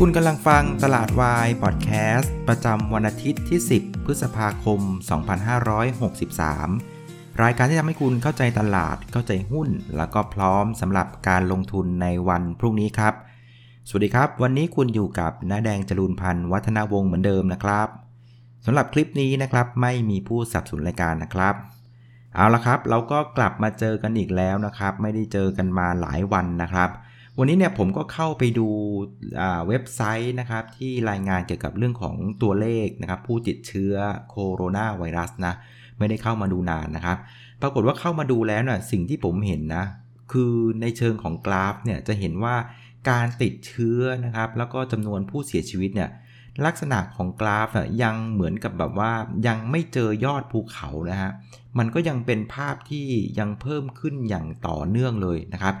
คุณกำลังฟังตลาดวายพอดแคสต์ประจำวันอาทิตย์ที่ 10 พฤษภาคม 2563 รายการที่ทำให้คุณเข้าใจตลาด เข้าใจหุ้น แล้วก็พร้อมสำหรับการลงทุนในวันพรุ่งนี้ครับ สวัสดีครับ วันนี้คุณอยู่กับน้าแดงจรูนพันธ์วัฒนาวงศ์เหมือนเดิมนะครับสำหรับคลิปนี้นะครับไม่มีผู้สับสนรายการนะครับ เอาละครับ เราก็กลับมาเจอกันอีกแล้วนะครับ ไม่ได้เจอกันมาหลายวันนะครับ วันนี้เนี่ยผมก็เข้าไปดูเว็บไซต์นะครับที่รายงานเกี่ยวกับเรื่องของตัวเลขนะครับผู้ติดเชื้อโคโรนาไวรัสนะไม่ได้เข้ามาดูนานนะครับ ปรากฏว่าเข้ามาดูแล้วนะ่ะสิ่งที่ผมเห็นนะคือในเชิงของกราฟเนี่ยจะเห็นว่าการติดเชื้อนะครับแล้วก็จำนวนผู้เสียชีวิตเนี่ยลักษณะของกราฟยังเหมือนกับแบบว่ายังไม่เจอยอดภูเขานะฮะมันก็ยังเป็นภาพที่ยังเพิ่มขึ้นอย่างต่อเนื่องเลยนะครับ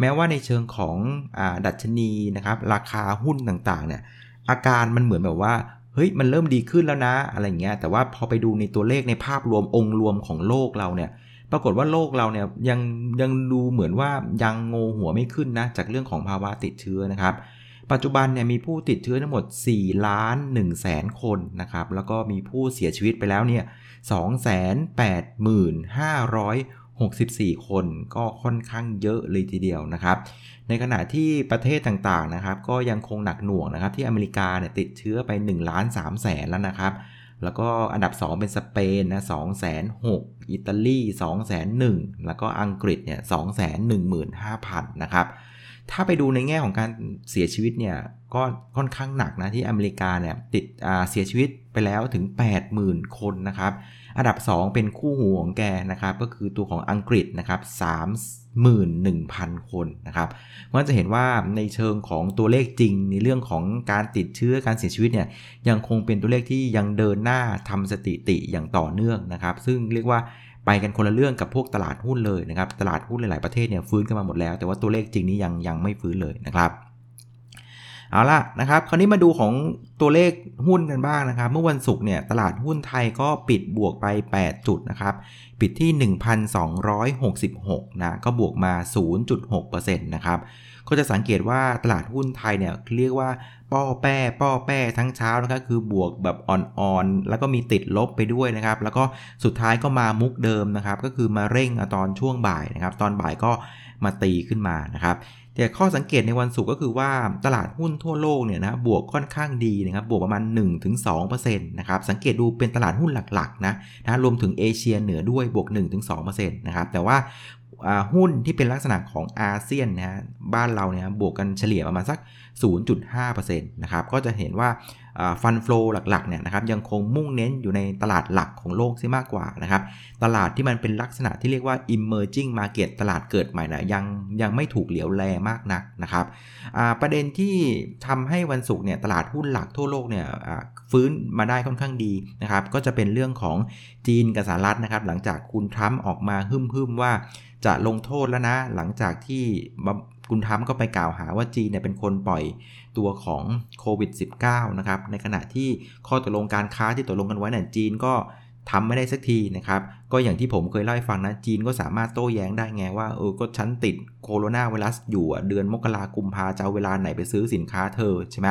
แม้ว่าในเชิงของอดัชนีนะครับราคาหุ้นต่างๆเนี่ยอาการมันเหมือนแบบว่าเฮ้ยมันเริ่มดีขึ้นแล้วนะอะไรเงี้ยแต่ว่าพอไปดูในตัวเลขในภาพรวมองค์รวมของโลกเราเนี่ยปรากฏว่าโลกเราเนี่ยยังยังดูเหมือนว่ายังโงหัวไม่ขึ้นนะจากเรื่องของภาวะติดเชื้อนะครับ ปัจจุบันเนี่ยมีผู้ติดเชื้อทั้งหมด 4 ล้าน1แสนคนนะครับแล้วก็มีผู้เสียชีวิตไปแล้วเนี่ย2 8 5 5 64 คนก็ค่อนข้างเยอะเลยทีเดียวนะครับ ในขณะที่ประเทศต่างๆนะครับ ก็ยังคงหนักหน่วงนะครับ ที่อเมริกาเนี่ยติดเชื้อไป1ล้าน3แสนแล้วนะครับ แล้วก็อันดับ 2 เป็นสเปนนะ2แสน6อิตาลี2แสน1แล้วก็อังกฤษเนี่ย2แสน15,000นะครับ ถ้าไปดูในแง่ของการเสียชีวิตเนี่ยก็ค่อนข้างหนักนะที่อเมริกาเนี่ยติดเสียชีวิตไปแล้วถึง 80,000 คนนะครับ อันดับ 2 เป็นคู่หูของแกนะครับ ก็คือตัวของอังกฤษนะครับ31,000 คนนะครับมันจะเห็นว่าในเชิงของตัวเลขจริงในเรื่องของการติดเชื้อการเสียชีวิตเนี่ยยังคงเป็นตัวเลขที่ยังเดินหน้าทำสถิติอย่างต่อเนื่องนะครับ ซึ่งเรียกว่า ไปกันคนละเรื่องกับพวกตลาดหุ้นเลยนะครับ ตลาดหุ้นหลาย ๆ ประเทศเนี่ยฟื้นกันมาหมดแล้ว แต่ว่าตัวเลขจริงนี้ยังยังไม่ฟื้นเลยนะครับเอาละนะครับ คราวนี้มาดูของตัวเลขหุ้นกันบ้างนะครับ เมื่อวันศุกร์เนี่ยตลาดหุ้นไทยก็ปิดบวกไป 8 จุดนะครับ ปิดที่ 1,266 นะ ก็บวกมา 0.6%นะครับ ก็จะสังเกตว่าตลาดหุ้นไทยเนี่ยเรียกว่าป้อแป้ป้อแป้ทั้งเช้านะครับคือบวกแบบอ่อนๆ แล้วก็มีติดลบไปด้วยนะครับ แล้วก็สุดท้ายก็มามุกเดิมนะครับ ก็คือมาเร่งตอนช่วงบ่ายนะครับ ตอนบ่ายก็มาตีขึ้นมานะครับแต่ข้อสังเกตในวันศุกร์ก็คือว่าตลาดหุ้นทั่วโลกเนี่ยนะบวกค่อนข้างดีนะครับบวกประมาณ 1-2%นะครับสังเกตดูเป็นตลาดหุ้นหลักๆนะนะรวมถึงเอเชียเหนือด้วยบวก 1-2%นะครับแต่ว่า หุ้นที่เป็นลักษณะของอาเซียนนะฮะบ้านเราเนี่ยบวกกันเฉลี่ยประมาณสัก 0.5%นะครับก็จะเห็นว่า ฟันฟลูหลักๆเนี่ยนะครับยังคงมุ่งเน้นอยู่ในตลาดหลักของโลกซะมากกว่านะครับตลาดที่มันเป็นลักษณะที่เรียกว่า emerging market ตลาดเกิดใหม่นะยังยังไม่ถูกเหลียวแลมากนักนะครับประเด็นที่ทำให้วันศุกร์เนี่ยตลาดหุ้นหลักทั่วโลกเนี่ยฟื้นมาได้ค่อนข้างดีนะครับก็จะเป็นเรื่องของจีนกับสหรัฐนะครับหลังจากคุณทรัมป์ออกมาหึ่มๆว่าจะลงโทษแล้วนะหลังจากที่คุณทรัมป์ก็ไปกล่าวหาว่าจีนเนี่ยเป็นคนปล่อย ตัวของโควิด -19 นะครับ ในขณะที่ข้อตกลงการค้าที่ตกลงกันไว้เนี่ยจีนก็ทำไม่ได้สักทีนะครับ ก็อย่างที่ผมเคยเล่าให้ฟังนะ จีนก็สามารถโต้แย้งได้ไงว่าเออก็ฉันติดโคโรนาไวรัสอยู่เดือนมกรากุมภาจะเอาเวลาไหนไปซื้อสินค้าเธอใช่ไหม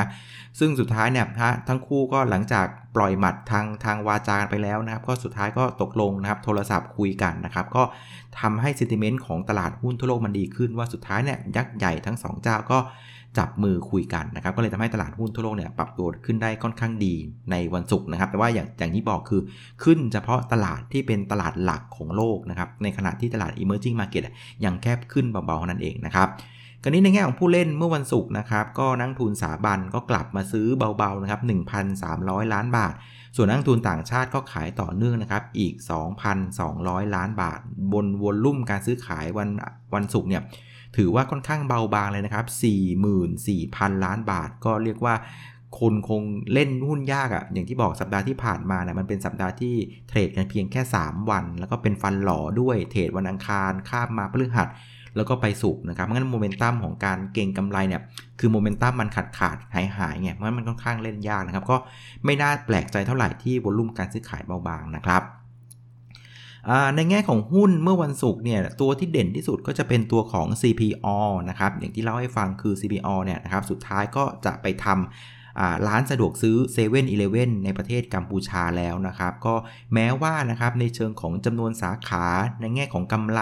ซึ่งสุดท้ายเนี่ยฮะทั้งคู่ก็หลังจากปล่อยหมัดทางทางวาจาไปแล้วนะครับ ก็สุดท้ายก็ตกลงนะครับ โทรศัพท์คุยกันนะครับ ก็ทำให้ซิติเมนต์ของตลาดหุ้นทั่วโลกมันดีขึ้นว่าสุดท้ายเนี่ยยักษ์ใหญ่ทั้ง2เจ้าก็ จับมือคุยกันนะครับก็เลยทำให้ตลาดหุ้นทั่วโลกเนี่ยปรับตัวขึ้นได้ค่อนข้างดีในวันศุกร์นะครับ แต่ว่าอย่างอย่างที่บอกคือขึ้นเฉพาะตลาดที่เป็นตลาดหลักของโลกนะครับในขณะที่ตลาด emerging market ยังแคบขึ้นเบาๆนั่นเองนะครับกันนี้ในแง่ของผู้เล่นเมื่อวันศุกร์นะครับก็นักทุนสถาบันก็กลับมาซื้อเบาๆนะครับ1,300 ล้านบาท ส่วนนักทุนต่างชาติก็ขายต่อเนื่องนะครับอีก 2,200 ล้านบาท บนวอลลุ่มการซื้อขายวันวันศุกร์เนี่ย ถือว่าค่อนข้างเบาบางเลยนะครับ 44,000 ล้านบาท ก็เรียกว่าคนคงเล่นหุ้นยากอะ่ะ อย่างที่บอกสัปดาห์ที่ผ่านมานะมันเป็นสัปดาห์ที่เทรดกันเพียงแค่ 3 วัน แล้วก็เป็นฟันหล่อด้วยเทรดวันอังคารข้ามมาพฤหัสแล้วก็ไปสุกนะครับงั้นโมเมนตัมของการเก่งกำไรเนี่ย คือโมเมนตัมมันขาดขาดหายหายไงเพราะมันค่อนข้างเล่นยากนะครับ ก็ไม่น่าแปลกใจเท่าไหร่ที่วอลุ่มการซื้อขายเบาบางนะครับ ในแง่ของหุ้นเมื่อวันศุกร์เนี่ยตัวที่เด่นที่สุดก็จะเป็นตัวของ CPO นะครับอย่างที่เล่าให้ฟังคือ CPO เนี่ยนะครับสุดท้ายก็จะไปทำ ร้านสะดวกซื้อ7 e เ e ่ e อในประเทศกัมพูชาแล้วนะครับ ก็แม้ว่านะครับในเชิงของจำนวนสาขาในแง่ของกำไร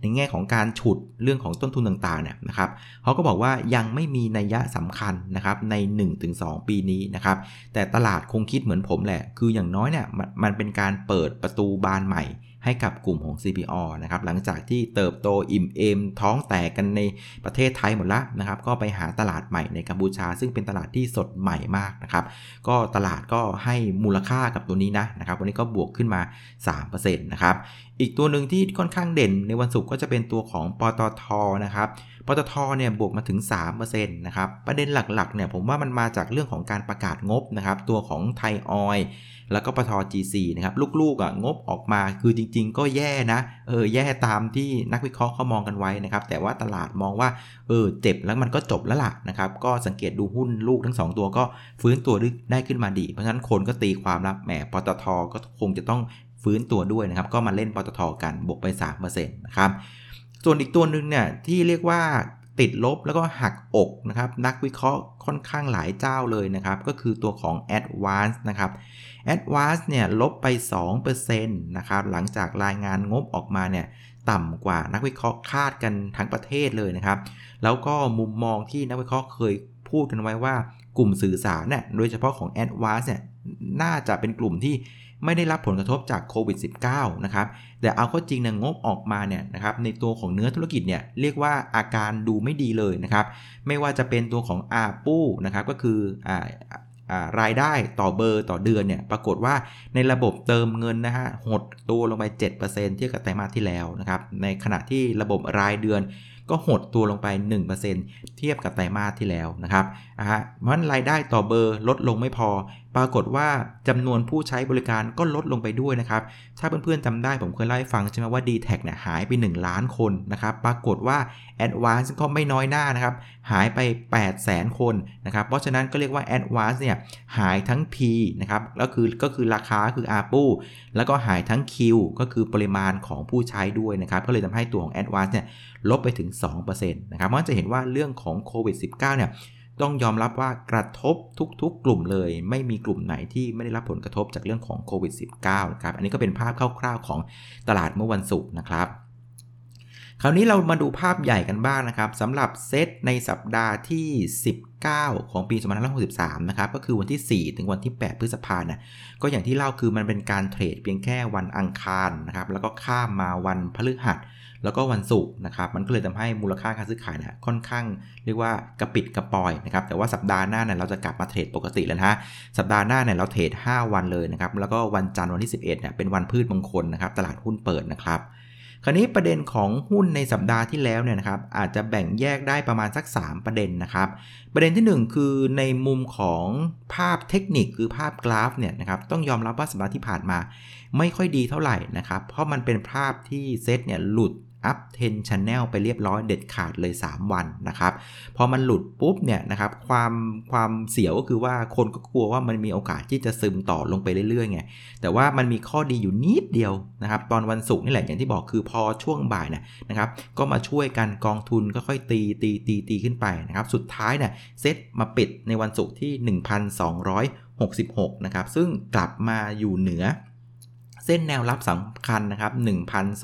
ในแง่ของการฉุดเรื่องของต้นทุนต่างๆเนี่ยนะครับเขาก็บอกว่ายังไม่มีนัยยะสำคัญนะครับใน 1-2 ปีนี้นะครับแต่ตลาดคงคิดเหมือนผมแหละ คืออย่างน้อยเนี่ยมันเป็นการเปิดประตูบานใหม่ ให้กับกลุ่มของ CPO นะครับหลังจากที่เติบโตอิ่มเอม ท้องแตกกันในประเทศไทยหมดละนะครับก็ไปหาตลาดใหม่ในกัมพูชา ซึ่งเป็นตลาดที่สดใหม่มากนะครับก็ตลาดก็ให้มูลค่ากับตัวนี้นะนะครับวันนี้ก็บวกขึ้นมา 3%นะครับ อีกตัวหนึ่งที่ค่อนข้างเด่นในวันศุกร์ก็จะเป็นตัวของปตทนะครับปตทเนี่ยบวกมาถึง3%นะครับประเด็นหลักๆเนี่ยผมว่ามันมาจากเรื่องของการประกาศงบนะครับตัวของไทยออยแล้วก็ปท GC นะครับลูกๆอะงบออกมาคือจริง ๆ ก็แย่นะเออแย่ตามที่นักวิเคราะห์เขามองกันไว้นะครับแต่ว่าตลาดมองว่าเออเจ็บแล้วมันก็จบแล้วล่ะนะครับก็สังเกตดูหุ้นลูกทั้ง 2 ตัวก็ฟื้นตัวได้ขึ้นมาดี เพราะฉะนั้นคนก็ตีความรับแหมปตทก็คงจะต้อง ฟื้นตัวด้วยนะครับ ก็มาเล่นปตทกันบวกไป3%นะครับ ส่วนอีกตัวหนึ่งเนี่ยที่เรียกว่าติดลบแล้วก็หักอกนะครับ นักวิเคราะห์ค่อนข้างหลายเจ้าเลยนะครับ ก็คือตัวของ Advance นะครับ Advance เนี่ยลบไป 2%นะครับ หลังจากรายงานงบออกมาเนี่ยต่ำกว่านักวิเคราะห์คาดกันทั้งประเทศเลยนะครับ แล้วก็มุมมองที่นักวิเคราะห์เคยพูดกันไว้ว่ากลุ่มสื่อสารเนี่ยโดยเฉพาะของ Advance เนี่ยน่าจะเป็นกลุ่มที่ ไม่ได้รับผลกระทบจากโควิด -19 นะครับแต่เอาข้าจริงนะงบออกมาเนี่ยนะครับในตัวของเนื้อธุรกิจเนี่ยเรียกว่าอาการดูไม่ดีเลยนะครับไม่ว่าจะเป็นตัวของอาปู้นะครับก็คือรายได้ต่อเบอร์ต่อเดือนเนี่ยปรากฏว่าในระบบเติมเงินนะฮะหดตัวลงไป 7%เทียบกับไตรมาสที่แล้วนะครับในขณะที่ระบบรายเดือนก็หดตัวลงไป 1%เทียบกับไตรมาสที่แล้วนะครับนะฮะเพราะรายได้ต่อเบอร์ลดลงไม่พอปรากฏว่าจำนวนผู้ใช้บริการก็ลดลงไปด้วยนะครับ ถ้าเพื่อนๆจำได้ผมเคยเล่าให้ฟังใช่ไหมว่า d t แทเนี่ยหายไป 1 ล้านคนนะครับ ปรากฏว่า Advance ก็ไม่น้อยหน้านะครับ หายไป 8 0 0แสนคนนะครับ เพราะฉะนั้นก็เรียกว่า Advance เนี่ยหายทั้ง P นะครับก็คือก็คือราคาคือ ARPU แล้วก็หายทั้ง Q ก็คือปริมาณของผู้ใช้ด้วยนะครับ ก็เลยทำให้ตัวของ Advance เนี่ยลบไปถึง2%นะครับมันจะเห็นว่าเรื่องของโควิด -19 เนี่ย ต้องยอมรับว่ากระทบทุกๆ กลุ่มเลย ไม่มีกลุ่มไหนที่ไม่ได้รับผลกระทบจากเรื่องของโควิด -19 นะครับ อันนี้ก็เป็นภาพคร่าวๆของตลาดเมื่อวันศุกร์นะครับคราวนี้เรามาดูภาพใหญ่กันบ้างนะครับสำหรับเซตในสัปดาห์ที่ 19 ของปี2563 นะครับ ก็คือวันที่ 4 ถึงวันที่ 8 พฤษภาคมนะก็อย่างที่เล่าคือมันเป็นการเทรดเพียงแค่วันอังคารนะครับ แล้วก็ข้ามมาวันพฤหัส แล้วก็วันศุกร์นะครับมันก็เลยทำให้มูลค่าการซื้อขายนะค่อนข้างเรียกว่ากระปิดกระปอยนะครับแต่ว่าสัปดาห์หน้าเนี่ยเราจะกลับมาเทรดปกติแล้วนะสัปดาห์หน้าเนี่ยเราเทรด 5 วันเลยนะครับแล้วก็วันจันทร์วันที่ 11เนี่ยเป็นวันพืชมงคลนะครับตลาดหุ้นเปิดนะครับคราวนี้ประเด็นของหุ้นในสัปดาห์ที่แล้วเนี่ยนะครับอาจจะแบ่งแยกได้ประมาณสัก 3 ประเด็นนะครับ ประเด็นที่ 1 คือในมุมของภาพเทคนิคคือภาพกราฟเนี่ยนะครับต้องยอมรับว่าสัปดาห์ที่ผ่านมา ไม่ค่อยดีเท่าไหร่นะครับเพราะมันเป็นภาพที่เซตเนี่ยหลุด อัพ10 Channel ไปเรียบร้อยเด็ดขาดเลย 3 วันนะครับ พอมันหลุดปุ๊บเนี่ยนะครับความความเสียวก็คือว่าคนก็กลัวว่ามันมีโอกาสที่จะซึมต่อลงไปเรื่อยๆไงแต่ว่ามันมีข้อดีอยู่นิดเดียวนะครับ ตอนวันศุกร์นี่แหละอย่างที่บอกคือพอช่วงบ่ายนะนะครับ ก็มาช่วยกันกองทุนก็ค่อยตีตีตีตีขึ้นไปนะครับสุดท้ายเนี่ยเซตมาปิดในวันศุกร์ที่ 1,266 นะครับ ซึ่งกลับมาอยู่เหนือ เส้นแนวรับสำคัญนะครับ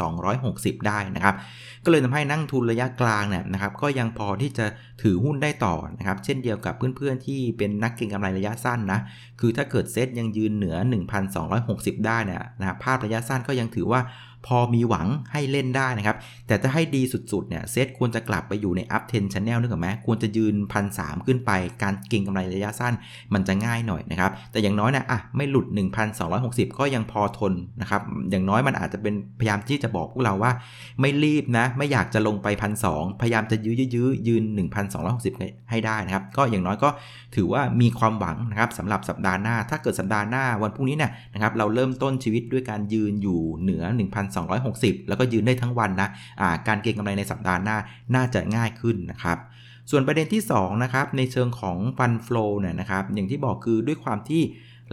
1,260 ได้นะครับ ก็เลยทำให้นั่งทุนระยะกลางเนี่ยนะครับก็ยังพอที่จะถือหุ้นได้ต่อนะครับ เช่นเดียวกับเพื่อนๆที่เป็นนักเก็งกำไรระยะสั้นนะ คือถ้าเกิดเซตยังยืนเหนือ 1,260 ได้เนี่ยนะครับภาพระยะสั้นก็ยังถือว่า พอมีหวังให้เล่นได้นะครับ แต่ถ้าให้ดีสุดๆเนี่ยเซตควรจะกลับไปอยู่ใน up 10 channel นึกออกไหมควรจะยืนพันสขึ้นไปการเก็งกำไรระยะสั้น มันจะง่ายหน่อยนะครับ แต่อย่างน้อยนะอะไม่หลุด 1,260 ก็ยังพอทนนะครับอย่างน้อยมันอาจจะเป็นพยายามที่จะบอกพวกเราว่า ไม่รีบนะ ไม่อยากจะลงไปพันสพยายามจะยื้อยื้อยืน 1,260 ให้ได้นะครับ ก็อย่างน้อยก็ถือว่ามีความหวังนะครับสำหรับสัปดาห์หน้า ถ้าเกิดสัปดาห์หน้าวันพรุ่งนี้เนี่ยนะครับเราเริ่มต้นชีวิตด้วยการยืนอยู่เหนือ1 2 260 แล้วก็ยืนได้ทั้งวันนะะการเก็งกำไรในสัปดาห์หน้าน่าจะง่ายขึ้นนะครับส่วนประเด็นที่2นะครับในเชิงของฟันฟลูเนี่ยนะครับอย่างที่บอกคือด้วยความที่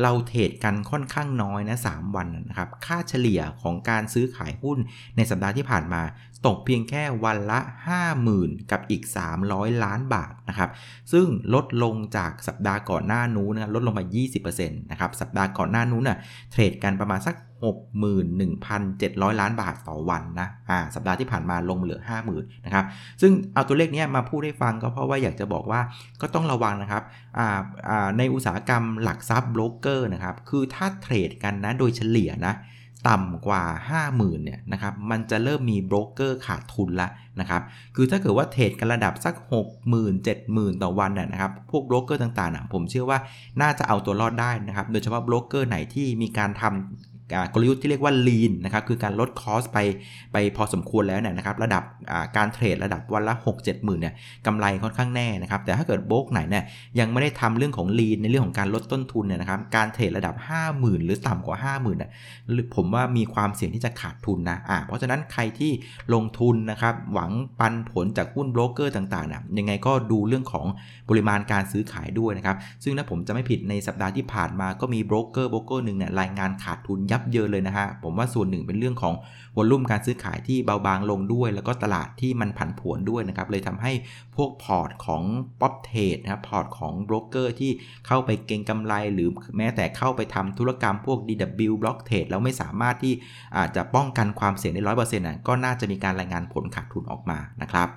เราเทรดกันค่อนข้างน้อยนะ 3 วันนะครับ ค่าเฉลี่ยของการซื้อขายหุ้นในสัปดาห์ที่ผ่านมา ตกเพียงแค่วันละ 50,000 กับอีก 300 ล้านบาทนะครับซึ่งลดลงจากสัปดาห์ก่อนหน้านู้นนะลดลงมา 20%นะครับสัปดาห์ก่อนหน้านู้นน่ะเทรดกันประมาณสัก 61,700 ล้านบาทต่อวันนะอ่าสัปดาห์ที่ผ่านมาลงเหลือ 50,000นะครับซึ่งเอาตัวเลขนี้มาพูดให้ฟังก็เพราะว่าอยากจะบอกว่าก็ต้องระวังนะครับอ่าอ่าในอุตสาหกรรมหลักทรัพย์โบรกเกอร์นะครับคือถ้าเทรดกันนะโดยเฉลี่ยนะ ต่ำกว่า 50,000เนี่ยนะครับมันจะเริ่มมีโบรกเกอร์ขาดทุนละนะครับคือถ้าเกิดว่าเทรดกันระดับสัก 60,000 70,000 ต่อวันเนี่ยนะครับพวกโบรกเกอร์ต่างๆนะผมเชื่อว่าน่าจะเอาตัวรอดได้นะครับโดยเฉพาะโบรกเกอร์ไหนที่มีการทำ กลยุทธ์ที่เรียกว่า lean นะครับคือการลด cost ไปไปพอสมควรแล้วเนี่ยนะครับระดับการเทรดระดับวันละ 6 7หมื่นเนี่ยกำไรค่อนข้างแน่นะครับแต่ถ้าเกิดโบรกไหนเนี่ยยังไม่ได้ทำเรื่องของ lean ในเรื่องของการลดต้นทุนเนี่ยนะครับการเทรดระดับ 50,000 หรือต่ำกว่า 50,000เนี่ยผมว่ามีความเสี่ยงที่จะขาดทุนนะอ่าเพราะฉะนั้นใครที่ลงทุนนะครับหวังปันผลจากหุ้นโบรกเกอร์ต่างๆเนี่ยยังไงก็ดูเรื่องของปริมาณการซื้อขายด้วยนะครับซึ่งถ้าผมจำไม่ผิดในสัปดาห์ที่ผ่านมาก็มีโบรกเกอร์โบรกเกอร์หนึ่งเนี่ยรายงานขาดทุนยับเยินเลยนะฮะ ผมว่าส่วนหนึ่งเป็นเรื่องของ volume การซื้อขายที่เบาบางลงด้วย แล้วก็ตลาดที่มันผันผวนด้วยนะครับ เลยทำให้พวกพอร์ตของ prop trade นะครับ พอร์ตของโบรกเกอร์ที่เข้าไปเก็งกำไร หรือแม้แต่เข้าไปทำธุรกรรมพวก DW Block Trade แล้วไม่สามารถที่อาจจะป้องกันความเสี่ยงได้ร้อยเปอร์เซ็นต์ก็น่าจะมีการรายงานผลขาดทุนออกมานะครับ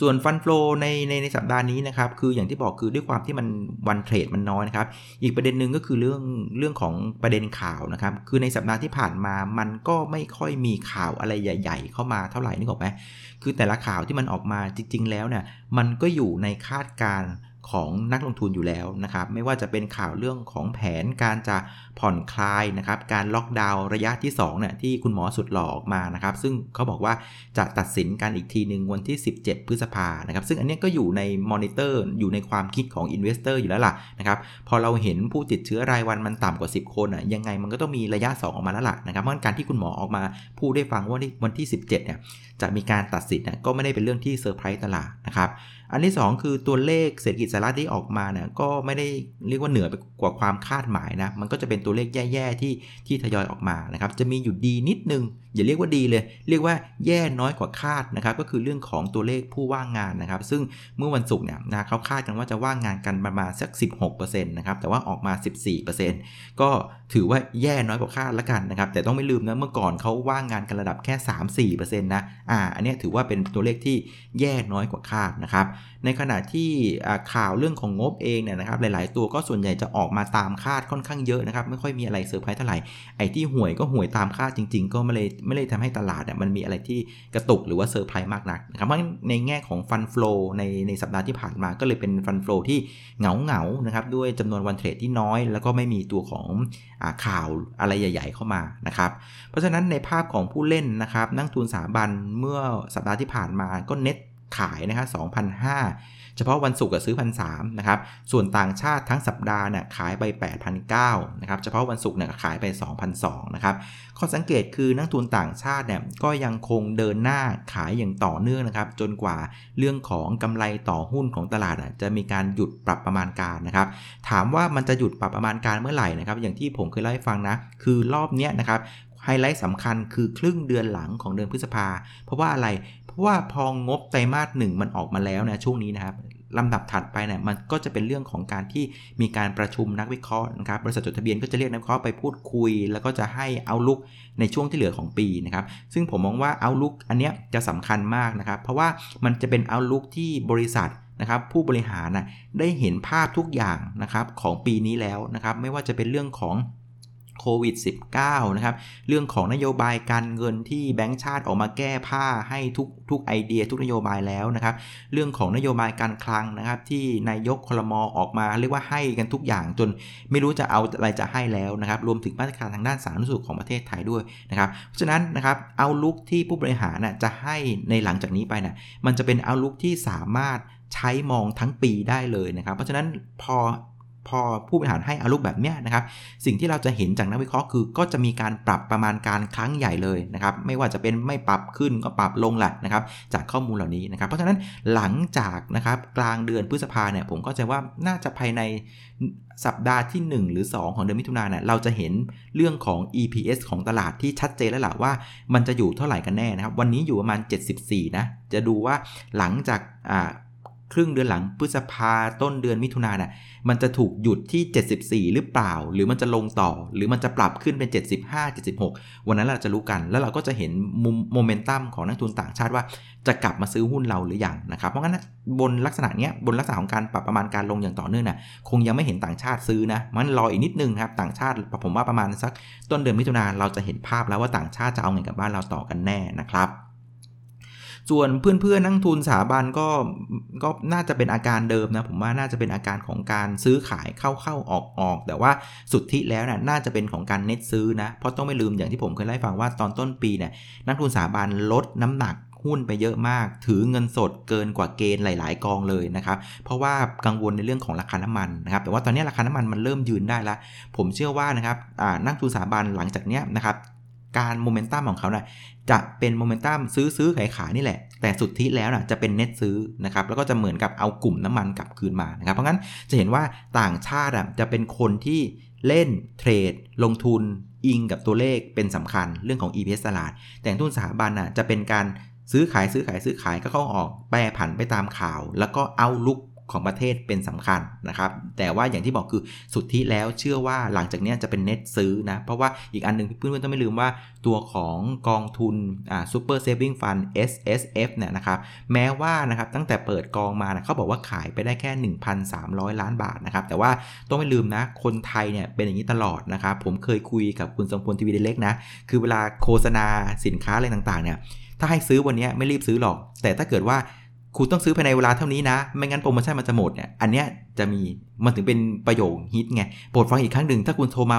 ส่วนฟันฟลอในในในสัปดาห์นี้นะครับ คืออย่างที่บอกคือด้วยความที่มันวันเทรดมันน้อยนะครับ อีกประเด็นหนึ่งก็คือเรื่องเรื่องของประเด็นข่าวนะครับ คือในสัปดาห์ที่ผ่านมามันก็ไม่ค่อยมีข่าวอะไรใหญ่ ๆ เข้ามาเท่าไหร่นึกออกไหมคือแต่ละข่าวที่มันออกมาจริง ๆ แล้วเนี่ยมันก็อยู่ในคาดการณ์ ของนักลงทุนอยู่แล้วนะครับ ไม่ว่าจะเป็นข่าวเรื่องของแผนการจะผ่อนคลายนะครับ การล็อกดาวน์ระยะที่2เนี่ยที่คุณหมอสุดหล่อออกมานะครับ ซึ่งเขาบอกว่าจะตัดสินกันอีกทีหนึ่งวันที่ 17 พฤษภานะครับ ซึ่งอันนี้ก็อยู่ในมอนิเตอร์อยู่ในความคิดของ investor อยู่แล้วล่ะนะครับ พอเราเห็นผู้ติดเชื้อรายวันมันต่ำกว่า 10 คนอะยังไงมันก็ต้องมีระยะ 2 ออกมาแล้วล่ะนะครับ เพราะการที่คุณหมอออกมาพูดได้ฟังว่าวันที่ 17เนี่ยจะมีการตัดสินนะก็ไม่ได้เป็นเรื่องที่เซอร์ไพรส์ตลาดนะครับ อันที่ 2 คือตัวเลขเศรษฐกิจสหรัฐที่ออกมาเนี่ยก็ไม่ได้เรียกว่าเหนือไปกว่าความคาดหมายนะ มันก็จะเป็นตัวเลขแย่ ๆ ที่ที่ทยอยออกมานะครับ จะมีอยู่ดีนิดนึงอย่าเรียกว่าดีเลย เรียกว่าแย่น้อยกว่าคาดนะครับ ก็คือเรื่องของตัวเลขผู้ว่างงานนะครับ ซึ่งเมื่อวันศุกร์เนี่ยนะเขาคาดกันว่าจะว่างงานกันประมาณสัก 16%นะครับ แต่ว่าออกมา 14%ก็ถือว่าแย่น้อยกว่าคาดละกันนะครับ แต่ต้องไม่ลืมนะ เมื่อก่อนเขาว่างงานกันระดับแค่ 3-4%นะ อ่า อันนี้ถือว่าเป็นตัวเลขที่แย่น้อยกว่าคาดนะครับในขณะที่ข่าวเรื่องของงบเองเนี่ยนะครับหลาย ๆ ตัวก็ส่วนใหญ่จะออกมาตามคาดค่อนข้างเยอะนะครับไม่ค่อยมีอะไรเซอร์ไพรส์เท่าไหร่ไอ้ที่ห่วยก็ห่วยตามคาดจริง ๆ ก็ไม่เลยไม่เลยทำให้ตลาดเนี่ยมันมีอะไรที่กระตุกหรือว่าเซอร์ไพรส์มากนักนะครับเพราะในแง่ของ fund flow ในในสัปดาห์ที่ผ่านมาก็เลยเป็น fund flow ที่เหงาเหงานะครับด้วยจำนวนวันเทรดที่น้อย แล้วก็ไม่มีตัวของอข่าวอะไรใหญ่ ๆ เข้ามานะครับเพราะฉะนั้นในภาพของผู้เล่นนะครับนักทุนสถาบันเมื่อสัปดาห์ที่ผ่านมาก็เน็ต ขายนะครับ2,500เฉพาะวันศุกร์ซื้อ1,300นะครับ ส่วนต่างชาติทั้งสัปดาห์เนี่ยขายไป 8,900นะครับ เฉพาะวันศุกร์เนี่ยขายไป 2,200นะครับ ข้อสังเกตคือนักทุนต่างชาติเนี่ยก็ยังคงเดินหน้าขายอย่างต่อเนื่องนะครับ จนกว่าเรื่องของกำไรต่อหุ้นของตลาดจะมีการหยุดปรับประมาณการนะครับ ถามว่ามันจะหยุดปรับประมาณการเมื่อไหร่นะครับ อย่างที่ผมเคยเล่าให้ฟังนะ คือรอบนี้นะครับ ไฮไลท์สำคัญคือครึ่งเดือนหลังของเดือนพฤษภา เพราะว่าอะไร เพราะว่าพองบไตรมาสหนึ่งมันออกมาแล้วนะช่วงนี้นะครับลำดับถัดไปเนี่ยมันก็จะเป็นเรื่องของการที่มีการประชุมนักวิเคราะห์นะครับบริษัทจดทะเบียนก็จะเรียกนักวิเคราะห์ไปพูดคุย แล้วก็จะให้เอาลุกในช่วงที่เหลือของปีนะครับซึ่งผมมองว่าเอาลุกอันเนี้ยจะสำคัญมากนะครับเพราะว่ามันจะเป็นเอาลุกที่บริษัทนะครับผู้บริหารนะได้เห็นภาพทุกอย่างนะครับของปีนี้แล้วนะครับไม่ว่าจะเป็นเรื่องของ โควิด -19 นะครับ เรื่องของนโยบายการเงินที่แบงก์ชาติออกมาแก้ผ้าให้ทุกทุกไอเดียทุกนโยบายแล้วนะครับ เรื่องของนโยบายการคลังนะครับ ที่นายกคลมอออกมาเรียกว่าให้กันทุกอย่างจนไม่รู้จะเอาอะไรจะให้แล้วนะครับ รวมถึงมาตรการทางด้านสาธารณสุขของประเทศไทยด้วยนะครับเพราะฉะนั้นนะครับเอาลุกที่ผู้บริหารนะจะให้ในหลังจากนี้ไปนะมันจะเป็นเอาลุกที่สามารถใช้มองทั้งปีได้เลยนะครับ เพราะฉะนั้นพอ พอผู้บริหารให้อารุปแบบเนี้ยนะครับ สิ่งที่เราจะเห็นจากนักวิเคราะห์คือ ก็จะมีการปรับประมาณการครั้งใหญ่เลยนะครับ ไม่ว่าจะเป็นไม่ปรับขึ้นก็ปรับลงแหละนะครับ จากข้อมูลเหล่านี้นะครับ เพราะฉะนั้นหลังจากนะครับกลางเดือนพฤษภาเนี่ยผมก็จะว่าน่าจะภายในสัปดาห์ที่ 1 หรือ 2 ของเดือนมิถุนายนเนี่ยเราจะเห็นเรื่องของ EPS ของตลาดที่ชัดเจนแล้วล่ะว่า มันจะอยู่เท่าไหร่กันแน่นะครับ วันนี้อยู่ประมาณ 74 นะ จะดูว่าหลังจากอ่า ครึ่งเดือนหลังพฤษภาต้นเดือนมิถุนายนน่ะมันจะถูกหยุดที่ 74 หรือเปล่า หรือมันจะลงต่อ หรือมันจะปรับขึ้นเป็น 75 76 วันนั้นเราจะรู้กัน แล้วเราก็จะเห็นมุมโมเมนตัมของนักทุนต่างชาติว่าจะกลับมาซื้อหุ้นเราหรืออยังนะครับ เพราะงั้นบนลักษณะเนี้ยบนลักษณะของการปรับประมาณการลงอย่างต่อเนื่องนะคงยังไม่เห็นต่างชาติซื้อนะมันรออีกนิดนึงครับต่างชาติผมว่าประมาณสักต้นเดือนมิถุนาเราจะเห็นภาพแล้วว่าต่างชาติจะเอาเงินกับบ้านเราต่อกันแน่นะครับ ส่วนเพื่อนๆนักทุนสถาบันก็ก็น่าจะเป็นอาการเดิมนะผมว่าน่าจะเป็นอาการของการซื้อขายเข้าเข้าออกออกแต่ว่าสุดที่แล้วนะ่ะน่าจะเป็นของการเน็ตซื้อนะเพราะต้องไม่ลืมอย่างที่ผมเคยเล่าให้ฟังว่าตอนต้นปีเนี่ยนักทุนสถาบันลดน้ำหนักหุ้นไปเยอะมาก ถือเงินสดเกินกว่าเกณฑ์หลาย ๆ กองเลยนะครับ เพราะว่ากังวลในเรื่องของราคาน้ำมันนะครับ แต่ว่าตอนนี้ราคาน้ำมันมันเริ่มยืนได้แล้ว ผมเชื่อว่านะครับนักทุนสถาบันหลังจากนี้นะครับ การโมเมนตัมของเขานะ่ะจะเป็นโมเมนตัมซื้อซื้อขายขายนี่แหละ แต่สุดที่แล้วนะจะเป็นเน็ตซื้อนะครับแล้วก็จะเหมือนกับเอากลุ่มน้ำมันกลับคืนมานะครับเพราะงั้นจะเห็นว่าต่างชาติจะเป็นคนที่เล่นเทรด ลงทุน อิงกับตัวเลขเป็นสำคัญเรื่องของ EPS ตลาด แต่ทุนสถาบันน่ะจะเป็นการซื้อขายซื้อขายซื้อขายก็เข้าออกแปรผันไปตามข่าว แล้วก็เอาลุก ของประเทศเป็นสำคัญนะครับ แต่ว่าอย่างที่บอกคือสุดที่แล้วเชื่อว่าหลังจากนี้จะเป็นเน็ตซื้อนะ เพราะว่าอีกอันนึงเพื่อนๆต้องไม่ลืมว่าตัวของกองทุนอ่า Super Saving Fund S S F เนี่ยนะครับแม้ว่านะครับตั้งแต่เปิดกองมานะเขาบอกว่าขายไปได้แค่ 1,300 ล้านบาทนะครับ แต่ว่าต้องไม่ลืมนะ คนไทยเนี่ยเป็นอย่างนี้ตลอดนะครับ ผมเคยคุยกับคุณสมพลทีวีเล็กนะ คือเวลาโฆษณาสินค้าอะไรต่างๆเนี่ยถ้าให้ซื้อวันนี้ไม่รีบซื้อหรอก แต่ถ้าเกิดว่า คุณต้องซื้อภายในเวลาเท่านี้นะ ไม่งั้นโปรโมชั่นมันจะหมดเนี่ย อันเนี้ยจะมี มันถึงเป็นประโยคฮิตไงโปรดฟังอีกครั้งหนึ่งถ้าคุณโทรมา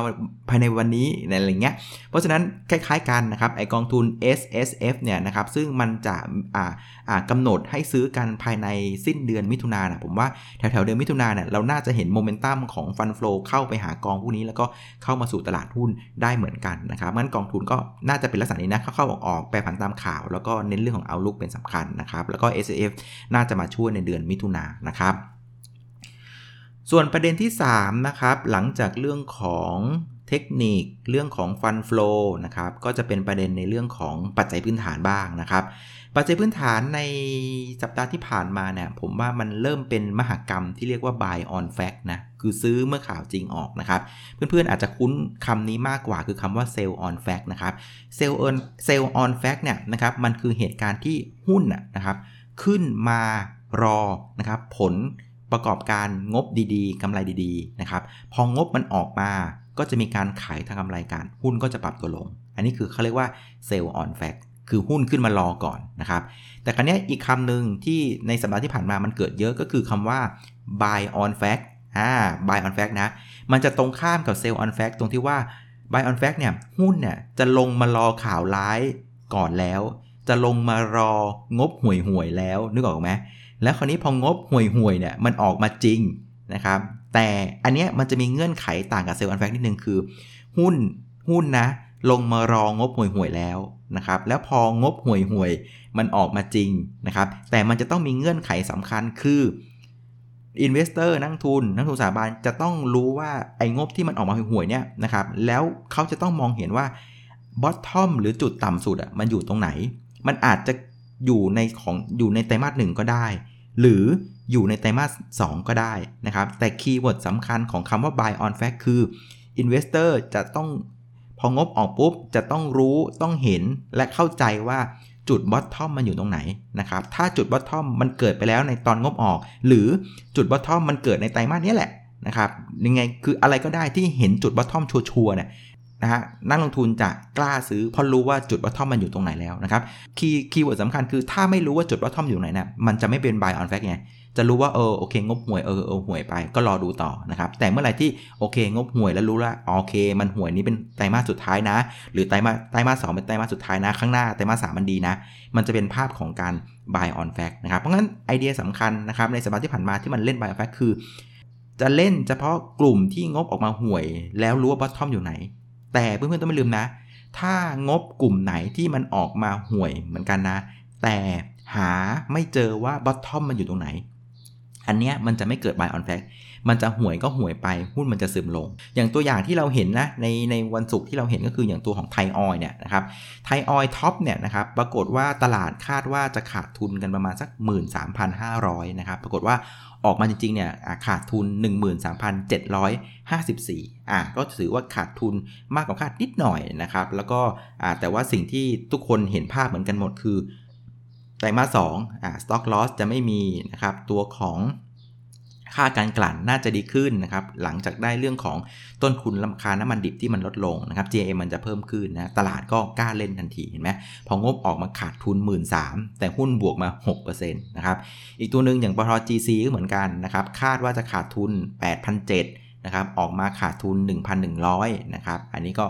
ภายในวันนี้อะไรเงี้ยเพราะฉะนั้นคล้ายๆกันนะครับไอกองทุน S S F เนี่ยนะครับซึ่งมันจะอ่าอ่ากำหนดให้ซื้อกันภายในสิ้นเดือนมิถุนายนผมว่าแถวๆเดือนมิถุนายนเราน่าจะเห็นโมเมนตัมของฟันฟลูเข้าไปหากองพวกนี้แล้วก็เข้ามาสู่ตลาดหุ้นได้เหมือนกันนะครับงั้นกองทุนก็น่าจะเป็นลักษณะนี้นะเข้าๆออกๆแปรผันตามข่าว แล้วก็เน้นเรื่องของเอาลุกเป็นสำคัญนะครับแล้วก็ S F น่าจะมาช่วยในเดือนมิถุนายนนะครับ ส่วนประเด็นที่ 3 นะครับ หลังจากเรื่องของเทคนิค เรื่องของฟันฟลูนะครับ ก็จะเป็นประเด็นในเรื่องของปัจจัยพื้นฐานบ้างนะครับ ปัจจัยพื้นฐานในสัปดาห์ที่ผ่านมาเนี่ยผมว่ามันเริ่มเป็นมหากรรมที่เรียกว่า buy on fact นะ คือซื้อเมื่อข่าวจริงออกนะครับ เพื่อนๆอาจจะคุ้นคำนี้มากกว่าคือคำว่า sell on fact นะครับ sell on sell on fact เนี่ยนะครับ มันคือเหตุการณ์ที่หุ้นนะครับ ขึ้นมารอนะครับผล ประกอบการงบดีๆกำไรดีๆนะครับพองบมันออกมาก็จะมีการขายทางกำไรการหุ้นก็จะปรับตัวลง อันนี้คือเขาเรียกว่า sell on fact คือหุ้นขึ้นมารอก่อนนะครับ แต่ครั้นี้อีกคำหนึ่งที่ในสัปดาห์ที่ผ่านมามันเกิดเยอะก็คือคำว่า buy on fact อ่า buy on fact นะ มันจะตรงข้ามกับ sell on fact ตรงที่ว่า buy on fact เนี่ยหุ้นเนี่ยจะลงมารอข่าวร้ายก่อนแล้ว จะลงมารองบห่วยห่วยแล้วนึกออกไหม แล้วคราวนี้พองบห่วยห่วยเนี่ยมันออกมาจริงนะครับแต่อันเนี้ยมันจะมีเงื่อนไขต่างกับ sell on fact นิดนึงคือ หุ้นหุ้นนะ ลงมารองบห่วยห่วยแล้วนะครับ แล้วพองบห่วยห่วยมันออกมาจริงนะครับ แต่มันจะต้องมีเงื่อนไขสำคัญคือ investor นักทุน นักทุนสถาบันจะต้องรู้ว่าไอ้งบที่มันออกมาห่วยเนี่ยนะครับ แล้วเขาจะต้องมองเห็นว่า bottom หรือจุดต่ำสุดอะมันอยู่ตรงไหน มันอาจจะอยู่ในของอยู่ในไตรมาสหนึ่งก็ได้ หรืออยู่ในไตรมาส 2 ก็ได้นะครับ แต่ keyword สำคัญของคำว่า buy on fact คือ investor จะต้องพองบออกปุ๊บ จะต้องรู้ต้องเห็นและเข้าใจว่าจุด bottom มันอยู่ตรงไหนนะครับ ถ้าจุด bottom มันเกิดไปแล้วในตอนงบออก หรือจุด bottom มันเกิดในไตรมาสนี้แหละนะครับยังไงคืออะไรก็ได้ที่เห็นจุด bottom ชัวร์เนี่ย นะฮะนักลงทุนจะกล้าซื้อเพราะรู้ว่าจุด bottom มันอยู่ตรงไหนแล้วนะครับ key keyword สำคัญคือถ้าไม่รู้ว่าจุด bottom อยู่ไหนเนะมันจะไม่เป็น buy on fact ไงจะรู้ว่าเออโอเค งบห่วยเออเออห่วยไปก็รอดูต่อนะครับแต่เมื่อไหร่ที่โอเค งบห่วยแล้วรู้แล้วโอเค มันห่วยนี้เป็นไตรมาสสองุดท้ายนะ หรือไตรมาสไตรมาสสเป็นไตรมาสสุดท้ายนะ ข้างหน้าไตรมาสสามมันดีนะ มันจะเป็นภาพของการ buy on fact นะครับเพราะงั้นไอเดียสำคัญนะครับในสัปดาห์ที่ผ่านมาที่มันเล่น buy on fact คือ จะเล่นเฉพาะกลุ่มที่งบออกมาห่วย แล้วรู้ว่า bottom อยู่ไหน แต่เพื่อนๆต้องไม่ลืมนะ ถ้างบกลุ่มไหนที่มันออกมาห่วยเหมือนกันนะ แต่หาไม่เจอว่า bottom มันอยู่ตรงไหน อันเนี้ยมันจะไม่เกิด buy on fact มันจะห่วยก็ห่วยไปหุ้นมันจะซึมลง อย่างตัวอย่างที่เราเห็นนะในในวันศุกร์ที่เราเห็นก็คืออย่างตัวของไทยออยเนี่ยนะครับไทยออยล์ TOP เนี่ยนะครับปรากฏว่าตลาดคาดว่าจะขาดทุนกันประมาณสัก 13,500นะครับปรากฏว่า ออกมาจริงๆเนี่ยขาดทุน 13,754อะก็ถือว่าขาดทุนมากกว่าคาดนิดหน่อยนะครับ แล้วก็แต่ว่าสิ่งที่ทุกคนเห็นภาพเหมือนกันหมดคือไตรมาสสองอ่าสต็อกลอสจะไม่มีนะครับ ตัวของ ค่าการกลั่นน่าจะดีขึ้นนะครับหลังจากได้เรื่องของต้นทุนราคาน้ำมันดิบที่มันลดลงนะครับ GM มันจะเพิ่มขึ้นนะตลาดก็กล้าเล่นทันทีเห็นไหมพองบออกมาขาดทุน 1 3ื่นแต่หุ้นบวกมา6%นะครับอีกตัวหนึ่งอย่างปตท GC ก็เหมือนกันนะครับคาดว่าจะขาดทุน 8,700นะครับออกมาขาดทุน 1,100นะครับอันนี้ก็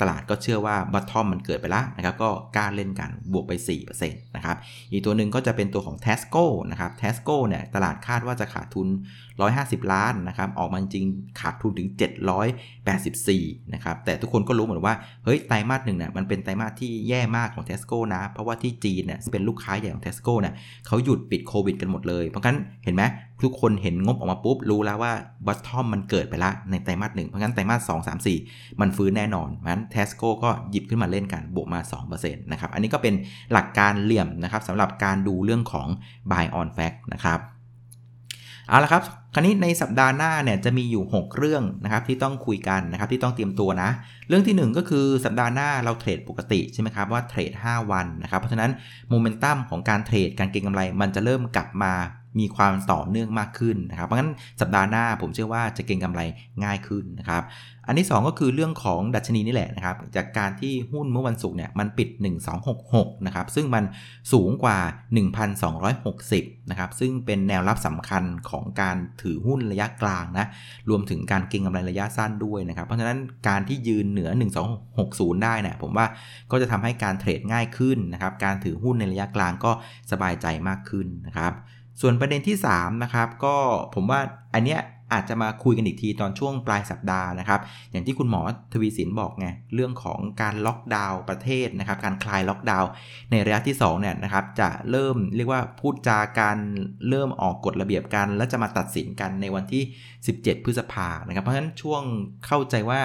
ตลาดก็เชื่อว่าบัตทอมมันเกิดไปแล้วนะครับก็กล้าเล่นกันบวกไป 4%นะครับอีกตัวหนึ่งก็จะเป็นตัวของ t ท s c o นะครับ t ท s c o เนี่ยตลาดคาดว่าจะขาดทุน 150 ล้านนะครับออกมาจริงขาดทุนถึง 784นะครับแต่ทุกคนก็รู้เหมือนว่าเฮ้ยไตรมาสหนึ่งเนี่ยมันเป็นไตรมาสที่แย่มากของ t ท s c o นะ เพราะว่าที่จีนเนี่ยเป็นลูกค้าใหญ่ของ t ท s c o เนี่ยเขาหยุดปิดโควิดกันหมดเลยเพราะงั้นเห็นไหมทุกคนเห็นงบออกมาปุ๊บ รู้แล้วว่าบัตทอมมันเกิดไปละในไตรมาสหนึ่งเพราะงั้นไตรมาสสองสามสี่มันฟื้นแน่นอนเพราะงั้นเทสโก้ก็หยิบขึ้นมาเล่นกันบวกมา 2%นะครับอันนี้ก็เป็นหลักการเหลี่ยมนะครับสำหรับการดูเรื่องของ buy on fact นะครับเอาละครับ คราวนี้ในสัปดาห์หน้าเนี่ยจะมีอยู่ 6 เรื่องนะครับที่ต้องคุยกันนะครับที่ต้องเตรียมตัวนะ เรื่องที่ 1 ก็คือสัปดาห์หน้าเราเทรดปกติใช่ไหมครับว่าเทรด 5 วันนะครับเพราะฉะนั้นโมเมนตัมของการเทรดการเก็งกำไรมันจะเริ่มกลับมา มีความต่อเนื่องมากขึ้นนะครับ เพราะงั้นสัปดาห์หน้าผมเชื่อว่าจะเก็งกำไรง่ายขึ้นนะครับ อันที่ 2 ก็คือเรื่องของดัชนีนี่แหละนะครับ จากการที่หุ้นเมื่อวันศุกร์เนี่ยมันปิด 1266 นะครับ ซึ่งมันสูงกว่า 1,260 นะครับ ซึ่งเป็นแนวรับสำคัญของการถือหุ้นระยะกลางนะ รวมถึงการเก็งกำไรระยะสั้นด้วยนะครับ เพราะฉะนั้นการที่ยืนเหนือ 1260 ได้เนี่ยผมว่าก็จะทำให้การเทรดง่ายขึ้นนะครับ การถือหุ้นในระยะกลางก็สบายใจมากขึ้นนะครับ ส่วนประเด็นที่3นะครับก็ผมว่าอันเนี้ยอาจจะมาคุยกันอีกทีตอนช่วงปลายสัปดาห์นะครับ อย่างที่คุณหมอทวีสินบอกไงเรื่องของการล็อกดาวน์ประเทศนะครับ การคลายล็อกดาวน์ในระยะที่2เนี่ยนะครับจะเริ่มเรียกว่าพูดจาการเริ่มออกกฎระเบียบกัน แล้วจะมาตัดสินกันในวันที่ 17 พฤษภานะครับ เพราะฉะนั้นช่วงเข้าใจว่า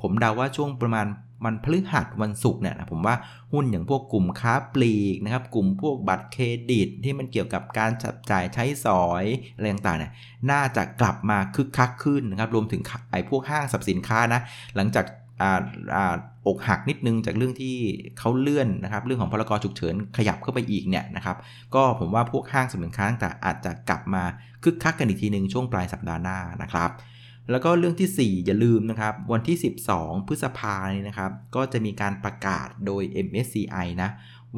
ผมเดาว่าช่วงประมาณ มันพฤหัสวันศุกร์เนี่ยผมว่าหุ้นอย่างพวกกลุ่มค้าปลีกนะครับ กลุ่มพวกบัตรเครดิตที่มันเกี่ยวกับการจับจ่ายใช้สอยอะไรต่างๆเนี่ยน่าจะกลับมาคึกคักขึ้นนะครับ รวมถึงไอ้พวกห้างสรรพสินค้านะ หลังจากอ่าอ่าอกหักนิดนึงจากเรื่องที่เขาเลื่อนนะครับ เรื่องของพลกรฉุกเฉินขยับเข้าไปอีกเนี่ยนะครับ ก็ผมว่าพวกห้างสรรพสินค้าต่างอาจจะกลับมาคึกคักกันอีกทีหนึ่งช่วงปลายสัปดาห์หน้านะครับ แล้วก็เรื่องที่ 4 อย่าลืมนะครับ วันที่ 12 พฤษภาเนี่ยนะครับ ก็จะมีการประกาศโดย MSCI นะ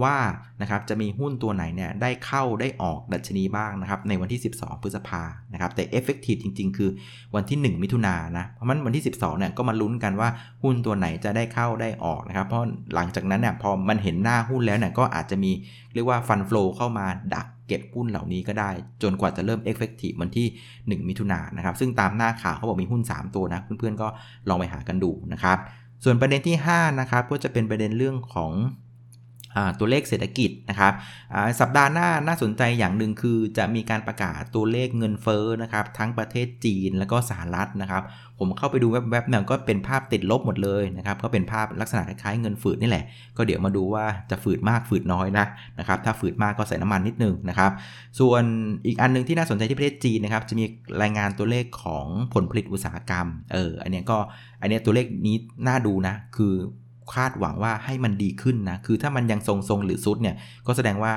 ว่านะครับจะมีหุ้นตัวไหนเนี่ยได้เข้าได้ออกดัชนีบ้างนะครับในวันที่ 12 พฤษภานะครับแต่ effective จริง ๆ คือวันที่ 1 มิถุนายนนะเพราะมันวันที่ 12เนี่ยก็มาลุ้นกันว่าหุ้นตัวไหนจะได้เข้าได้ออกนะครับเพราะหลังจากนั้นเนี่ยพอมันเห็นหน้าหุ้นแล้วเนี่ยก็อาจจะมีเรียกว่าฟันฟลูเข้ามาดักเก็บหุ้นเหล่านี้ก็ได้ จนกว่าจะเริ่ม effective วันที่ 1 มิถุนายนนะครับซึ่งตามหน้าข่าวเขาบอกมีหุ้น 3 ตัวนะเพื่อนๆก็ลองไปหากันดูนะครับส่วนประเด็นที่5นะครับก็จะเป็นประเด็นเรื่องของ ตัวเลขเศรษฐกิจนะครับสัปดาห์หน้าน่าสนใจอย่างหนึ่งคือจะมีการประกาศตัวเลขเงินเฟ้อนะครับทั้งประเทศจีนและก็สหรัฐนะครับ ผมเข้าไปดูแวบๆเนี่ยก็เป็นภาพติดลบหมดเลยนะครับก็เป็นภาพลักษณะคล้ายๆเงินฝืดนี่แหละ ก็เดี๋ยวมาดูว่าจะฝืดมากฝืดน้อยนะนะครับถ้าฝืดมากก็ใส่น้ำมันนิดนึงนะครับ ส่วนอีกอันนึงที่น่าสนใจที่ประเทศจีนนะครับจะมีรายงานตัวเลขของผลผลิตอุตสาหกรรมเอออันนี้ก็อันนี้ตัวเลขนี้น่าดูนะคือ คาดหวังว่าให้มันดีขึ้นนะ คือถ้ามันยังทรงๆหรือซุดเนี่ย ก็แสดงว่า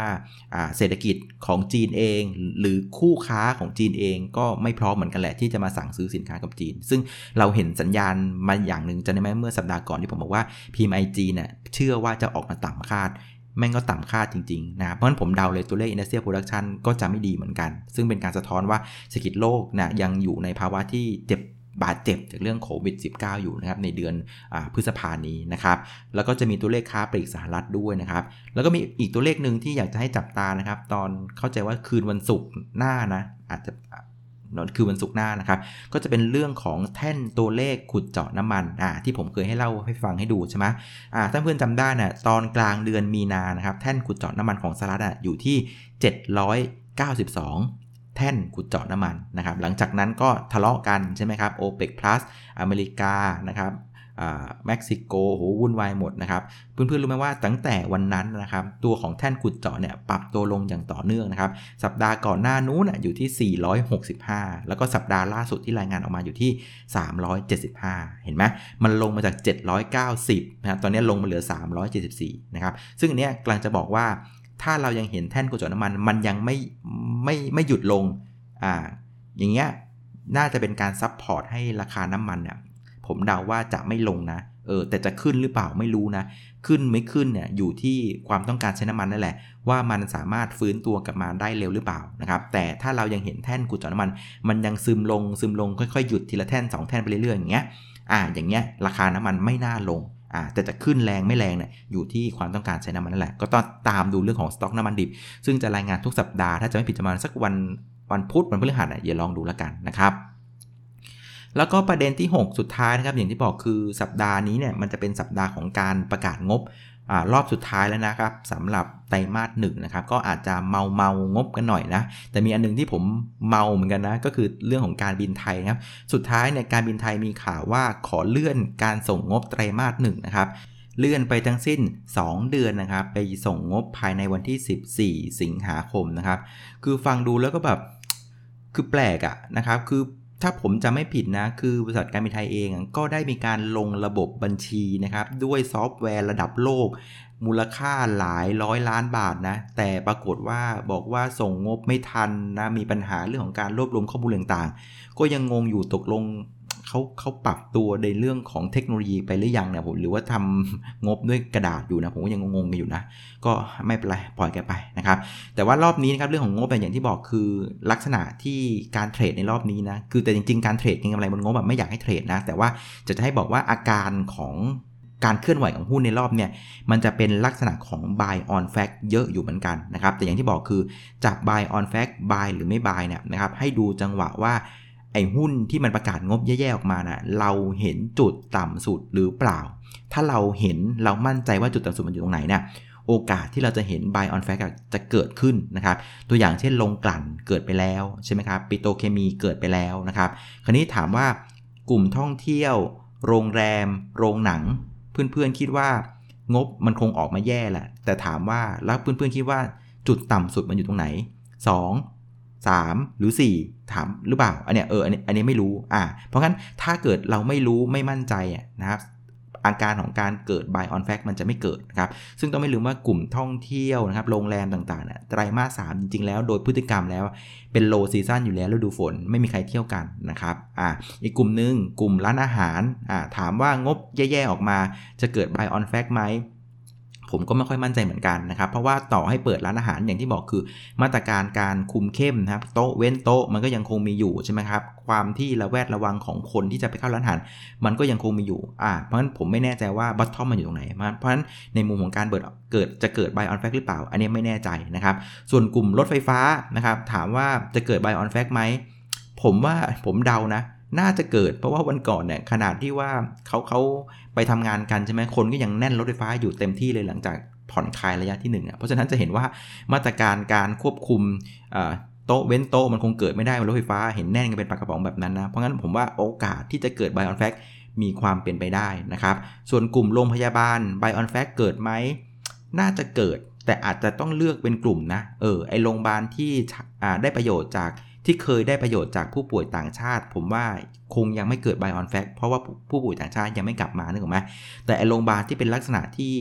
เศรษฐกิจของจีนเอง หรือคู่ค้าของจีนเองก็ไม่พร้อมเหมือนกันแหละที่จะมาสั่งซื้อสินค้ากับจีน ซึ่งเราเห็นสัญญาณมาอย่างหนึ่งจะได้ไหมเมื่อสัปดาห์ก่อนที่ผมบอกว่า PMI จีนเนี่ยเชื่อว่าจะออกมาต่ำคาดแม่งก็ต่ำคาดจริงๆนะเพราะฉะนั้นผมเดาเลยตัวเลข Industrial Production ก็จะไม่ดีเหมือนกัน ซึ่งเป็นการสะท้อนว่าเศรษฐกิจโลกนะยังอยู่ในภาวะที่เจ็บ บาดเจ็บจากเรื่องโควิด -19 อยู่นะครับในเดือนอพฤษภานี้นะครับ แล้วก็จะมีตัวเลขค้าปลีกสหรัฐด้วยนะครับ แล้วก็มีอีกตัวเลขหนึ่งที่อยากจะให้จับตานะครับ ตอนเข้าใจว่าคืนวันศุกร์หน้านะอาจจะคือวันศุกร์หน้านะครับ ก็จะเป็นเรื่องของแท่นตัวเลขขุดเจาะน้ำมันอ่าที่ผมเคยให้เล่าให้ฟังให้ดูใช่ไหมอ่าถ้าเพื่อนจำได้นะ่ะตอนกลางเดือนมีนานะครับแท่นขุดเจาะน้ำมันของสหรัฐอะอยู่ที่ 792 แท่นขุดเจาะน้ำมันนะครับ หลังจากนั้นก็ทะเลาะกันใช่ไหมครับ OPEC plus อเมริกานะครับเม็กซิโกโหวุ่นวายหมดนะครับ เพื่อนๆ รู้ไหมว่าตั้งแต่วันนั้นนะครับ ตัวของแท่นขุดเจาะเนี่ยปรับตัวลงอย่างต่อเนื่องนะครับ สัปดาห์ก่อนหน้านู้นอยู่ที่ 465 แล้วก็สัปดาห์ล่าสุดที่รายงานออกมาอยู่ที่ 375 เห็นไหมมันลงมาจาก 790 นะครับ ตอนนี้ลงมาเหลือ 374 นะครับ ซึ่งอันนี้กำลังจะบอกว่า ถ้าเรายังเห็นแท่นขุดเจาะน้ำมัน มันยังไม่ไม่ไม่หยุดลงอ่าอย่างเงี้ยน่าจะเป็นการซับพอร์ตให้ราคาน้ำมันเนี่ยผมเดาว่าจะไม่ลงนะเออแต่จะขึ้นหรือเปล่าไม่รู้นะ ขึ้นไม่ขึ้นเนี่ยอยู่ที่ความต้องการใช้น้ำมันนั่นแหละ ว่ามันสามารถฟื้นตัวกลับมาได้เร็วหรือเปล่านะครับแต่ถ้าเรายังเห็นแท่นกุจอน้ำมัน มันยังซึมลงซึมลงค่อยๆหยุดทีละแท่น 2 แท่นไปเรื่อยๆอย่างเงี้ยอ่าอย่างเงี้ยราคาน้ำมันไม่น่าลง อ่าแต่จะขึ้นแรงไม่แรงเนี่ยอยู่ที่ความต้องการใช้น้ำมันนั่นแหละ ก็ต้องตามดูเรื่องของสต็อกน้ำมันดิบ ซึ่งจะรายงานทุกสัปดาห์ ถ้าจะไม่ผิดจะมาสักวันวันพุธวันพฤหัสอะอย่าลองดูแล้วกันนะครับ แล้วก็ประเด็นที่ 6 สุดท้ายนะครับอย่างที่บอกคือสัปดาห์นี้เนี่ยมันจะเป็นสัปดาห์ของการประกาศงบ อรอบสุดท้ายแล้วนะครับสำหรับไตรมาสหนึ่งนะครับก็อาจจะเมาเมางบกันหน่อยนะแต่มีอันนึงที่ผมเมาเหมือนกันนะก็คือเรื่องของการบินไทยครับสุดท้ายเนี่ยการบินไทยมีข่าวว่าขอเลื่อนการส่งงบไตรมาสหนึ่งนะครับเลื่อนไปทั้งสิ้น 2 เดือนนะครับ ไปส่งงบภายในวันที่ 14 สิงหาคมนะครับ คือฟังดูแล้วก็แบบ คือแปลกอะนะครับ คือ ถ้าผมจะไม่ผิดนะ คือบริษัทการบินไทยเองก็ได้มีการลงระบบบัญชีนะครับ ด้วยซอฟต์แวร์ระดับโลก มูลค่าหลายร้อยล้านบาทนะ แต่ปรากฏว่าบอกว่าส่งงบไม่ทันนะ มีปัญหาเรื่องของการรวบรวมข้อมูลต่างๆ ก็ยังงงอยู่ตกลง เขาเขาปรับตัวในเรื่องของเทคโนโลยีไปหรือยังเนี่ยผมหรือว่าทำงบด้วยกระดาษอยู่นะผมก็ยังงงๆอยู่นะ ก็ไม่เป็นไรปล่อยแกไปนะครับ แต่ว่ารอบนี้นะครับเรื่องของงบเป็นอย่างที่บอกคือลักษณะที่การเทรดในรอบนี้นะคือแต่จริงๆการเทรดเก็งกำไรบนงบแบบไม่อยากให้เทรดนะ แต่ว่าจะจะให้บอกว่าอาการของการเคลื่อนไหวของหุ้นในรอบเนี่ย มันจะเป็นลักษณะของ buy on fact เยอะอยู่เหมือนกันนะครับ แต่อย่างที่บอกคือจับ buy on fact buy หรือไม่ buy เนี่ยนะครับ ให้ดูจังหวะว่า ไอ้หุ้นที่มันประกาศงบแย่ๆออกมานะ่ะเราเห็นจุดต่ำสุดหรือเปล่า ถ้าเราเห็นเรามั่นใจว่าจุดต่ำสุดมันอยู่ตรงไหนเนะี่ยโอกาสที่เราจะเห็น buy on fact จะเกิดขึ้นนะครับ ตัวอย่างเช่นลงกลั่นเกิดไปแล้วใช่ไหมครับปิโตเคมีเกิดไปแล้วนะครับ คราวนี้ถามว่ากลุ่มท่องเที่ยว โรงแรม โรงหนัง เพื่อนๆคิดว่างบมันคงออกมาแย่แหละแต่ถามว่าแล้วเพื่อนๆคิดว่าจุดต่ำสุดมันอยู่ตรงไหน 2 3 หรือ 4 ถามหรือเปล่า อันเนี้ยเอออันนี้อันนี้ไม่รู้อ่าเพราะงั้นถ้าเกิดเราไม่รู้ไม่มั่นใจนะครับอาการของการเกิด buy on fact มันจะไม่เกิดนะครับ ซึ่งต้องไม่ลืมว่ากลุ่มท่องเที่ยวนะครับ โรงแรมต่างๆเนี่ยไตรมาสสามจริง ๆ แล้วโดยพฤติกรรมแล้ว เป็น low season อยู่แล้วฤดูฝนไม่มีใครเที่ยวกันนะครับ อ่า อีกกลุ่มหนึ่งกลุ่มร้านอาหาร อ่า ถามว่างบแย่ ๆ ออกมาจะเกิด buy on fact ไหม ผมก็ไม่ค่อยมั่นใจเหมือนกันนะครับเพราะว่าต่อให้เปิดร้านอาหารอย่างที่บอกคือ มาตรการการคุมเข้มนะครับโต๊ะเว้นโต๊ะมันก็ยังคงมีอยู่ใช่ไหมครับความที่ระแวดระวังของคนที่จะไปเข้าร้านอาหาร มันก็ยังคงมีอยู่อ่าเพราะฉะนั้นผมไม่แน่ใจว่าบัตทอมมันอยู่ตรงไหนเพราะฉะนั้นในมุมของการเปิดเกิดจะเกิดไบออนแฟกหรือเปล่า อันนี้ไม่แน่ใจนะครับส่วนกลุ่มรถไฟฟ้านะครับถามว่าจะเกิดไบออนแฟกไหมผมว่าผมเดานะ น่าจะเกิดเพราะว่าวันก่อนเนี่ยขนาดที่ว่าเขาเขาไปทำงานกันใช่ไหมคนก็ยังแน่นรถไฟฟ้าอยู่เต็มที่เลยหลังจากผ่อนคลายระยะที่1นึ่งเพราะฉะนั้นจะเห็นว่ามาตรการการควบคุมโต๊ะเว้นโต๊ะมันคงเกิดไม่ได้บนรถไฟฟ้าเห็นแน่นกันเป็นปากกระป๋องแบบนั้นนะ เพราะงั้นผมว่าโอกาสที่จะเกิดไบออนแฟกมีความเป็นไปได้นะครับ ส่วนกลุ่มโรงพยาบาลไบออนแฟกเกิดไหมน่าจะเกิดแต่อาจจะต้องเลือกเป็นกลุ่มนะ เออ ไอโรงพยาบาลที่ได้ประโยชน์จาก ที่เคยได้ประโยชน์จากผู้ป่วยต่างชาติ ผมว่าคงยังไม่เกิด buy on fact เพราะว่าผู้ป่วยต่างชาติยังไม่กลับมานึกออกไหมแต่โรงพยาบาลที่เป็นลักษณะที่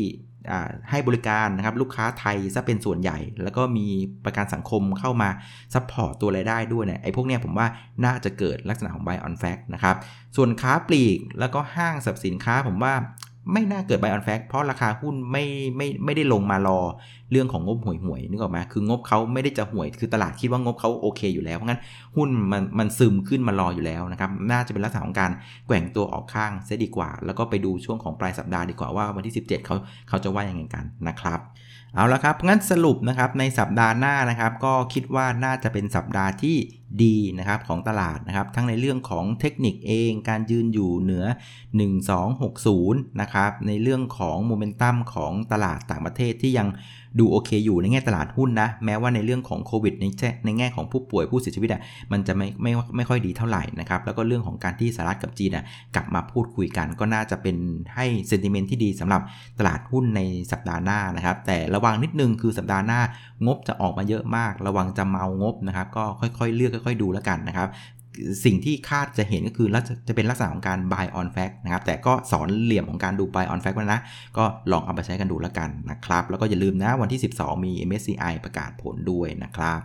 ให้บริการนะครับลูกค้าไทยซะเป็นส่วนใหญ่ แล้วก็มีประกันสังคมเข้ามา support ตัวรายได้ด้วยเนี่ยไอ้พวกเนี้ยผมว่าน่าจะเกิดลักษณะของ buy on fact นะครับ ส่วนค้าปลีกแล้วก็ห้างสรรพสินค้าผมว่า ไม่น่าเกิด buy on fact เพราะราคาหุ้นไม่ไม่ไม่ได้ลงมารอเรื่องของงบห่วยห่วยนึกออกไหมคืองบเขาไม่ได้จะห่วย คือตลาดคิดว่างบเขาโอเคอยู่แล้ว เพราะงั้นหุ้นมันมันซึมขึ้นมารออยู่แล้วนะครับ น่าจะเป็นลักษณะของการแกว่งตัวออกข้างเสียดีกว่า แล้วก็ไปดูช่วงของปลายสัปดาห์ดีกว่าว่าวันที่ 17เขาเขาจะว่ายังไงกันนะครับ เอาละครับ งั้นสรุปนะครับในสัปดาห์หน้านะครับ ก็คิดว่าน่าจะเป็นสัปดาห์ที่ดีนะครับของตลาดนะครับ ทั้งในเรื่องของเทคนิคเอง การยืนอยู่เหนือ 1260 นะครับ ในเรื่องของโมเมนตัมของตลาดต่างประเทศที่ยัง ดูโอเคอยู่ในแง่ตลาดหุ้นนะ แม้ว่าในเรื่องของโควิดในในแง่ของผู้ป่วยผู้เสียชีวิตอะมันจะไม่ไม่ไม่ค่อยดีเท่าไหร่นะครับแล้วก็เรื่องของการที่สหรัฐกับจีนอะกลับมาพูดคุยกัน ก็น่าจะเป็นให้เซนติเมนต์ที่ดีสำหรับตลาดหุ้นในสัปดาห์หน้านะครับ แต่ระวังนิดนึงคือสัปดาห์หน้างบจะออกมาเยอะมาก ระวังจะเมางบนะครับก็ค่อยๆ เลือกค่อย ๆ ดูแล้วกันนะครับ สิ่งที่คาดจะเห็นก็คือจะเป็นลักษณะของการ buy on fact นะครับ แต่ก็สอนเหลี่ยมของการดู buy on fact นะ ก็ลองเอาไปใช้กันดูแล้วกันนะครับ แล้วก็อย่าลืมนะวันที่ 12 มี MSCI ประกาศผลด้วยนะครับ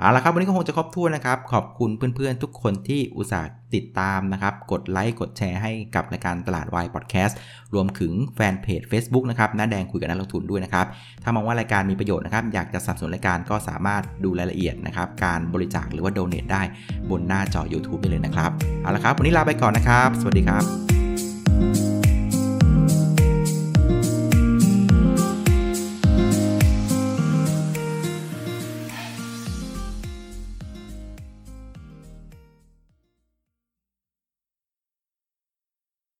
เอาละครับวันนี้ก็คงจะครบถ้วนนะครับ ขอบคุณเพื่อนๆ ทุกคนที่อุตส่าห์ติดตามนะครับ กดไลค์กดแชร์ให้กับรายการตลาดวายพอดแคสต์รวมถึงแฟนเพจ Facebook นะครับน้าแดงคุยกับนักลงทุนด้วยนะครับ ถ้ามองว่ารายการมีประโยชน์นะครับ อยากจะสนับสนุนรายการก็สามารถดูรายละเอียดนะครับ การบริจาคหรือว่าโดเน a ได้บนหน้าจอ YouTube ได้เลยนะครับ เอาละครับ วันนี้ลาไปก่อนนะครับ สวัสดีครับ